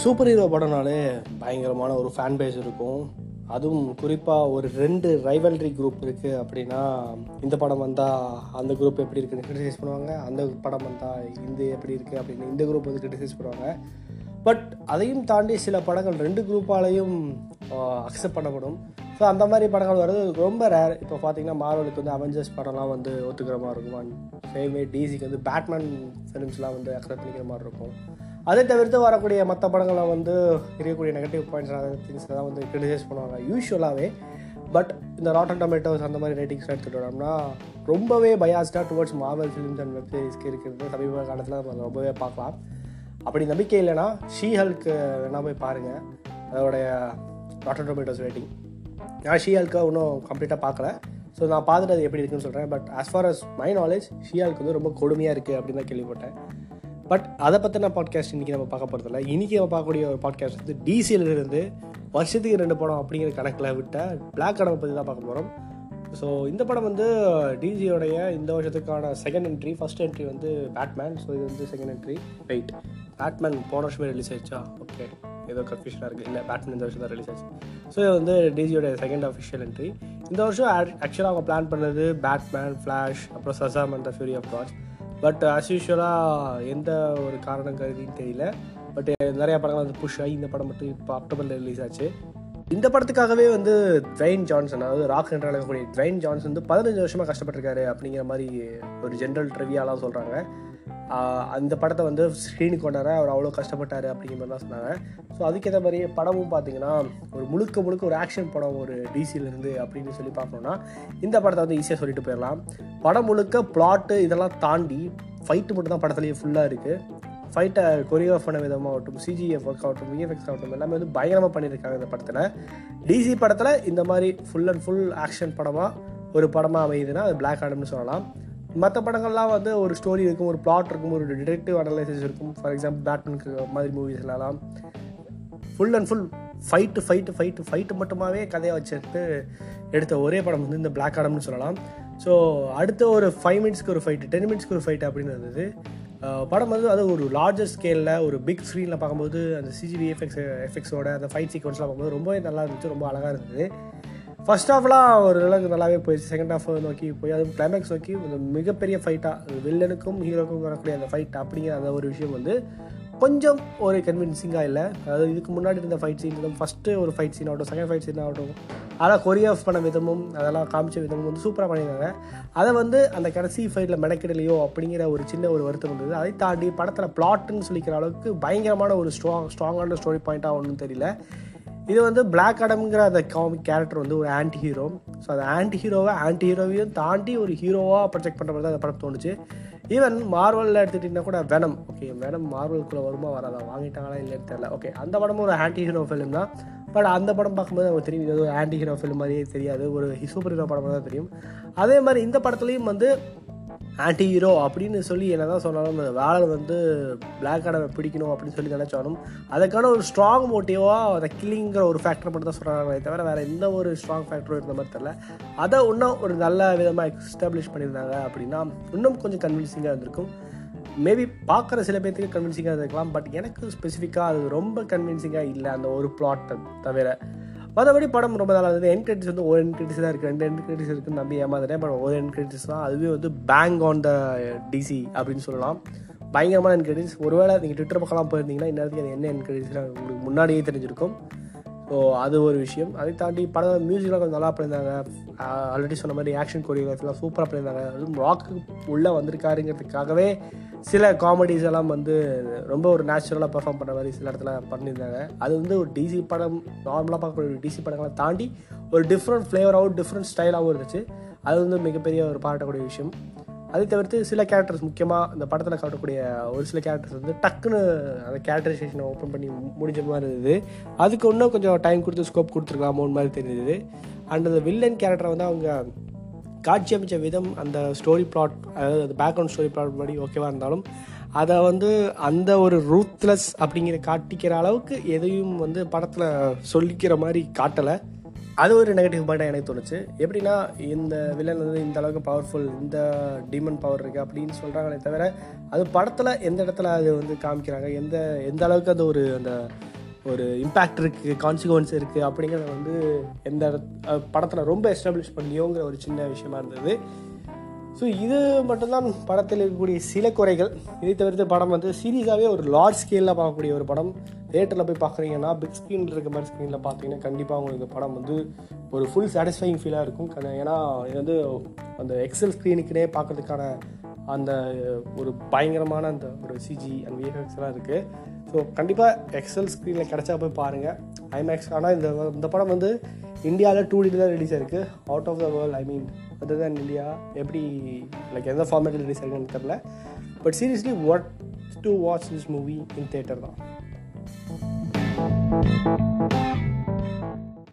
Super hero படம்னாலே பயங்கரமான ஒரு fan base இருக்கும். அதுவும் குறிப்பாக ஒரு ரெண்டு ரைவல்ரி குரூப் இருக்குது அப்படின்னா இந்த படம் வந்தால் அந்த குரூப் எப்படி இருக்குன்னு கிரிட்டிசைஸ் பண்ணுவாங்க அந்த படம் வந்தால் இந்த எப்படி இருக்குது அப்படின்னு இந்த குரூப் வந்து கிரிட்டிசைஸ் பண்ணுவாங்க. பட் அதையும் தாண்டி சில படங்கள் ரெண்டு குரூப்பாலையும் அக்செப்ட் பண்ணப்படும். ஸோ அந்த மாதிரி படங்கள் வர்றது ரொம்ப ரேர் இப்போ பார்த்தீங்கன்னா மார்வலுக்கு வந்து அவெஞ்சர்ஸ் படம்லாம் வந்து ஒத்துக்கிற மாதிரி இருக்கும். சேமே டிசிக்கு வந்து பேட்மேன் ஃபிலிம்ஸ்லாம் வந்து அக்செப்ட் பண்ணிக்கிற மாதிரி இருக்கும். அதை தவிர்த்து வரக்கூடிய மற்ற படங்களை வந்து இருக்கக்கூடிய நெகட்டிவ் பாயிண்ட்ஸ் திங்ஸ் தான் வந்து கிரிட்டிசைஸ் பண்ணுவாங்க. யூஸ்வலாகவே பட் இந்த ராட்டன் டொமேட்டோஸ் அந்த மாதிரி ரேட்டிங்ஸ் எடுத்துட்டோம்னா ரொம்பவே பயாஸ்டாக towards Marvel films and web சீரிஸ்க்கு இருக்கிறது சமீப காலத்தில் நம்ம ரொம்பவே பார்க்கலாம். அப்படி நம்பிக்கை இல்லைன்னா ஷீ ஹல்க்கு வேணா போய் பாருங்கள் அதோடைய ராட்டன் டொமேட்டோஸ் ரேட்டிங் நான் ஷீ ஹல்க்கை இன்னும் கம்ப்ளீட்டாக பார்க்கல. ஸோ நான் பார்த்துட்டு அது எப்படி இருக்குன்னு சொல்கிறேன் but as far as my knowledge she வந்து ரொம்ப கொடுமையாக இருக்குது அப்படின்னு தான் கேள்விப்பட்டேன். பட் அதை பற்றின பாட்காஸ்ட் இன்றைக்கி நம்ம பார்க்க போகிறதில்ல இன்றைக்கி நம்ம பார்க்கக்கூடிய ஒரு பாட்காஸ்ட் வந்து டிசியிலிருந்து வருஷத்துக்கு ரெண்டு படம் அப்படிங்கிற கணக்கில் விட்ட பிளாக் கடமை பற்றி தான் பார்க்க போகிறோம் ஸோ இந்த படம் வந்து டிஜியோடைய இந்த வருஷத்துக்கான செகண்ட் என்ட்ரி ஃபஸ்ட் என்ட்ரி வந்து பேட்மேன் ஸோ இது வந்து செகண்ட் என்ட்ரி வெயிட் பேட்மேன் போன வருஷமே ரிலீஸ் ஆயிடுச்சா? ஓகே ஏதோ கன்ஃபியூஷனாக இருக்குது இல்லை பேட்மேன் இந்த வருஷம் தான் ரிலீஸ் ஆச்சு ஸோ இது வந்து டிஜியோட செகண்ட் அஃபிஷியல் என்ட்ரி இந்த வருஷம் ஆக்சுவலாக அவங்க பிளான் பண்ணது பேட்மேன் ஃப்ளாஷ் அப்புறம் Shazam and the fury of gods but as யூஷுவலாக எந்த ஒரு காரணம் கருதின்னு தெரியல. பட் நிறையா படங்கள் வந்து புஷ் ஆகி இந்த படம் மட்டும் இப்போ அக்டோபரில் ரிலீஸ் ஆச்சு. இந்த படத்துக்காகவே வந்து ட்ரைன் ஜான்சன் அதாவது ராக் என்று அழைக்கக்கூடிய ட்ரெயின் ஜான்சன் வந்து பதினஞ்சு வருஷமாக கஷ்டப்பட்டிருக்காரு அப்படிங்கிற மாதிரி ஒரு ஜென்ரல் ட்ரிவியாலாம் சொல்கிறாங்க அந்த படத்தை வந்து ஸ்க்ரீனுக்கு கொண்டார அவர் அவ்வளோ கஷ்டப்பட்டார் அப்படிங்கிற மாதிரி தான் சொன்னாங்க. ஸோ அதுக்கேற்ற மாதிரி படமும் பார்த்தீங்கன்னா ஒரு முழுக்க முழுக்க ஒரு ஆக்ஷன் படம் ஒரு டிசியிலேருந்து அப்படின்னு சொல்லி பார்க்கணுன்னா இந்த படத்தை வந்து ஈஸியாக சொல்லிட்டு போயிடலாம். படம் முழுக்க பிளாட்டு இதெல்லாம் தாண்டி ஃபைட்டு மட்டும் தான் படத்துலேயே ஃபுல்லாக இருக்குது ஃபைட்டை கொரியோகிராஃப் பண்ண விதமாகட்டும் சிஜிஎஃப் ஒர்க் ஆகட்டும் விஎஃப்எக்ஸ் ஆகட்டும் எல்லாமே வந்து பயங்கரமாக பண்ணியிருக்காங்க இந்த படத்தில். டிசி படத்தில் இந்த மாதிரி ஃபுல் அண்ட் ஃபுல் ஆக்ஷன் படமாக ஒரு படமாக அமையுதுன்னா அது பிளாக் ஆடம்னு சொல்லலாம். மற்ற படங்கள்லாம் வந்து ஒரு ஸ்டோரி இருக்கும் ஒரு பிளாட் இருக்கும் ஒரு டிடெக்டிவ் அனலைசிஸ் இருக்கும். ஃபார் எக்ஸாம்பிள் பேட்மேனுக்கு மாதிரி மூவிஸ்லாம் full and full fight fight fight fight மட்டுமாவே கதையை வச்சுட்டு எடுத்த ஒரே படம் வந்து இந்த பிளாக் ஆடம்னு சொல்லலாம். ஸோ அடுத்த ஒரு ஃபைவ் மினிட்ஸ்க்கு ஒரு ஃபைட்டு டென் மினிட்ஸ்க்கு ஒரு ஃபைட் அப்படின்னு இருந்தது. படம் வந்து அது ஒரு லார்ஜர் ஸ்கேலில் ஒரு பிக் ஸ்க்ரீனில் பார்க்கும்போது அந்த சிஜிவி எஃபெக்ட்ஸ் எஃபெக்ட்ஸோட அந்த ஃபைட் சீக்வன்ஸ்லாம் பார்க்கும்போது ரொம்பவே நல்லா இருந்துச்சு ரொம்ப அழகாக இருந்தது. ஃபர்ஸ்ட் ஹாஃப்லாம் ஒரு அளவுக்கு நல்லாவே போயிடுச்சு செகண்ட் ஹாஃப் நோக்கி போய் அதுவும் கிளைமேக்ஸ் நோக்கி ஒரு மிகப்பெரிய ஃபைட்டாக வில்லனுக்கும் ஹீரோக்கும் வரக்கூடிய அந்த ஃபைட் அப்படிங்கிற அந்த ஒரு விஷயம் வந்து கொஞ்சம் ஒரு கன்வின்சிங்காக இல்லை. அதாவது இதுக்கு முன்னாடி இருந்த ஃபைட் சீன் ஃபஸ்ட்டு ஒரு ஃபைட் சீன் ஆகட்டும் செகண்ட் ஃபைட் சீன் ஆகட்டும் அதெல்லாம் கொரியோஃப் பண்ண விதமும் அதெல்லாம் காமிச்ச விதமும் வந்து சூப்பராக பண்ணியிருந்தாங்க. அதை வந்து அந்த கடைசி ஃபைட்டில் மெனக்கிடலையோ அப்படிங்கிற ஒரு சின்ன ஒரு வருத்தம் இருந்தது அதை தாண்டி படத்தில் பிளாட்டுன்னு சொல்லிக்கிற அளவுக்கு பயங்கரமான ஒரு ஸ்ட்ராங் ஸ்ட்ராங்கான ஸ்டோரி பாயிண்ட்டாக ஒன்றும் தெரியல. இது வந்து பிளாக் அடம்ங்கிற அந்த காமிக் கேரக்டர் வந்து ஒரு ஆன்டி ஹீரோ ஸோ அந்த ஆன்டி ஹீரோவை ஆன்டி ஹீரோவையும் தாண்டி ஒரு ஹீரோவாக ப்ரொஜெக்ட் பண்ணுற மாதிரி தான் அந்த படம் தோணுச்சு. ஈவன் மார்வலில் எடுத்துகிட்டிங்கன்னா கூட வெனம் ஓகே வெனம் மார்வலுக்குள்ளே வருமா வராதா? வாங்கிட்டாங்களா இல்லைன்னு தெரியல. ஓகே அந்த படமும் ஒரு ஆன்டி ஹீரோ ஃபிலிம் தான். பட் அந்த படம் பார்க்கும்போது நமக்கு தெரியும் இது ஒரு ஆன்டி ஹீரோ ஃபிலிம் மாதிரியே தெரியாது. ஒரு சூப்பர் ஹீரோ படம் தான் தெரியும். அதே மாதிரி இந்த படத்துலையும் வந்து ஆன்டி ஹீரோ அப்படின்னு சொல்லி என்ன தான் சொன்னாலும் அந்த வேலை வந்து பிளாக் ஆடமை பிடிக்கணும் அப்படின்னு சொல்லி நினச்சாலும் அதுக்கான ஒரு ஸ்ட்ராங் மோட்டிவாக அதை கில்லிங்கிற ஒரு ஃபேக்டர் மட்டும் தான் சொல்கிறாங்களே தவிர வேறு எந்த ஒரு ஸ்ட்ராங் ஃபேக்டரும் இருந்த மாதிரி தெரில அதை இன்னும் ஒரு நல்ல விதமாக எஸ்டாப்ளிஷ் பண்ணியிருந்தாங்க அப்படின்னா இன்னும் கொஞ்சம் கன்வின்சிங்காக இருந்திருக்கும். மேபி பார்க்குற சில பேர்த்துக்கு கன்வின்சிங்காக இருக்கலாம் பட் எனக்கு ஸ்பெசிஃபிக்காக அது ரொம்ப கன்வின்சிங்காக இல்லை அந்த ஒரு பிளாட்டை தவிர. மற்றபடி படம் ரொம்ப நல்லா இருந்தது. என் கிரெடிட்ஸ் வந்து ஒரு என் கிரெடிட்ஸ் தான் இருக்குது ரெண்டு என் கிரெடிட்ஸ் இருக்குன்னு நம்பி ஏமாந்துட்டேன். பட் ஒரு என் கிரெடிட்ஸ் தான். அதுவே வந்து பேங்க் ஆன் த டிசி அப்படின்னு சொல்லலாம். பயங்கரமான என் கிரெடிட்ஸ் ஒருவேளை நீங்கள் ட்விட்டர் பக்கம்லாம் போயிருந்தீங்கன்னா இந்நேரத்துக்கு அது என்ன என் கிரெடிட்ஸ் உங்களுக்கு முன்னாடியே தெரிஞ்சிருக்கும். ஸோ அது ஒரு விஷயம். அதை தாண்டி படம் மியூசிக்லாம் கொஞ்சம் நல்லா பண்ணியிருந்தாங்க. ஆல்ரெடி சொன்ன மாதிரி ஆக்ஷன் கோரியோகிராஃபிலாம் சூப்பராக பண்ணியிருந்தாங்க. அதுவும் ராக்கு உள்ளே வந்திருக்காருங்கிறதுக்காகவே சில காமெடிஸ் எல்லாம் வந்து ரொம்ப ஒரு நேச்சுரலாக பெர்ஃபார்ம் பண்ண மாதிரி சில இடத்துல பண்ணியிருந்தாங்க. அது வந்து ஒரு டிசி படம் நார்மலாக பார்க்கக்கூடிய ஒரு டிசி படங்களை தாண்டி ஒரு டிஃப்ரெண்ட் ஃப்ளேவராகவும் டிஃப்ரெண்ட் ஸ்டைலாகவும் இருந்துச்சு. அது வந்து மிகப்பெரிய ஒரு பாராட்டக்கூடிய விஷயம். அதை தவிர்த்து சில கேரக்டர்ஸ் முக்கியமாக இந்த படத்தில் காட்டக்கூடிய ஒரு சில கேரக்டர்ஸ் வந்து டக்குன்னு அந்த கேரக்டரைசேஷனை ஓப்பன் பண்ணி முடிஞ்ச மாதிரி இருந்தது. அதுக்கு இன்னும் கொஞ்சம் டைம் கொடுத்து ஸ்கோப் கொடுத்துருக்கலாமோன்னு மாதிரி தெரிஞ்சது. அண்ட் அந்த வில்லன் கேரக்டரை வந்து அவங்க காட்சி அமைச்ச விதம் அந்த ஸ்டோரி பிளாட் அதாவது அந்த பேக்ரவுண்ட் ஸ்டோரி பிளாட் படி ஓகேவாக இருந்தாலும் அதை வந்து அந்த ஒரு ரூத்லெஸ் அப்படிங்கிற காட்டிக்கிற அளவுக்கு எதையும் வந்து படத்தில் சொல்லிக்கிற மாதிரி காட்டலை. அது ஒரு நெகட்டிவ் பாயிண்டாக எனக்கு தோணுச்சு. எப்படின்னா இந்த வில்லன் வந்து இந்த அளவுக்கு பவர்ஃபுல் இந்த டீமன் பவர் இருக்குது அப்படின்னு சொல்கிறாங்களே தவிர அது படத்தில் எந்த இடத்துல அது வந்து காமிக்கிறாங்க எந்த எந்த அளவுக்கு அது ஒரு அந்த ஒரு இம்பேக்ட் இருக்குது கான்சிக்வன்ஸ் இருக்குது அப்படிங்கிறத வந்து எந்த படத்தில் ரொம்ப எஸ்டாப்ளிஷ் பண்ணியோங்கிற ஒரு சின்ன விஷயமா இருந்தது. ஸோ இது மட்டும்தான் படத்தில் இருக்கக்கூடிய சில குறைகள். இதை தவிர்த்து படம் வந்து சீரியஸாகவே ஒரு லார்ஜ் ஸ்கேலில் பார்க்கக்கூடிய ஒரு படம். தேட்டரில் போய் பார்க்குறீங்கன்னா பிக் ஸ்க்ரீனில் இருக்க மாதிரி ஸ்க்ரீனில் பார்த்தீங்கன்னா கண்டிப்பாக உங்களுக்கு படம் வந்து ஒரு ஃபுல் சாட்டிஸ்ஃபைங் ஃபீலாக இருக்கும். ஏன்னா இது வந்து அந்த எக்ஸல் ஸ்க்ரீனுக்குனே பார்க்கறதுக்கான அந்த ஒரு பயங்கரமான அந்த ஒரு சிஜி அந்த விஎஃப்எக்ஸ்லாம் இருக்குது ஸோ கண்டிப்பாக எக்ஸல் ஸ்க்ரீனில் கிடச்சா போய் பாருங்கள் ஐமேக்ஸ் ஆனால் இந்த இந்த படம் வந்து இந்தியாவில் டூ டியில் தான் ரிலீஸ் ஆயிருக்கு. Out of the world I mean other than India எப்படி லைக் எந்த ஃபார்மேட்டில் ரிலீஸ் ஆயிருக்குன்னு தெரில but seriously what to watch this movie in theatre தான். Música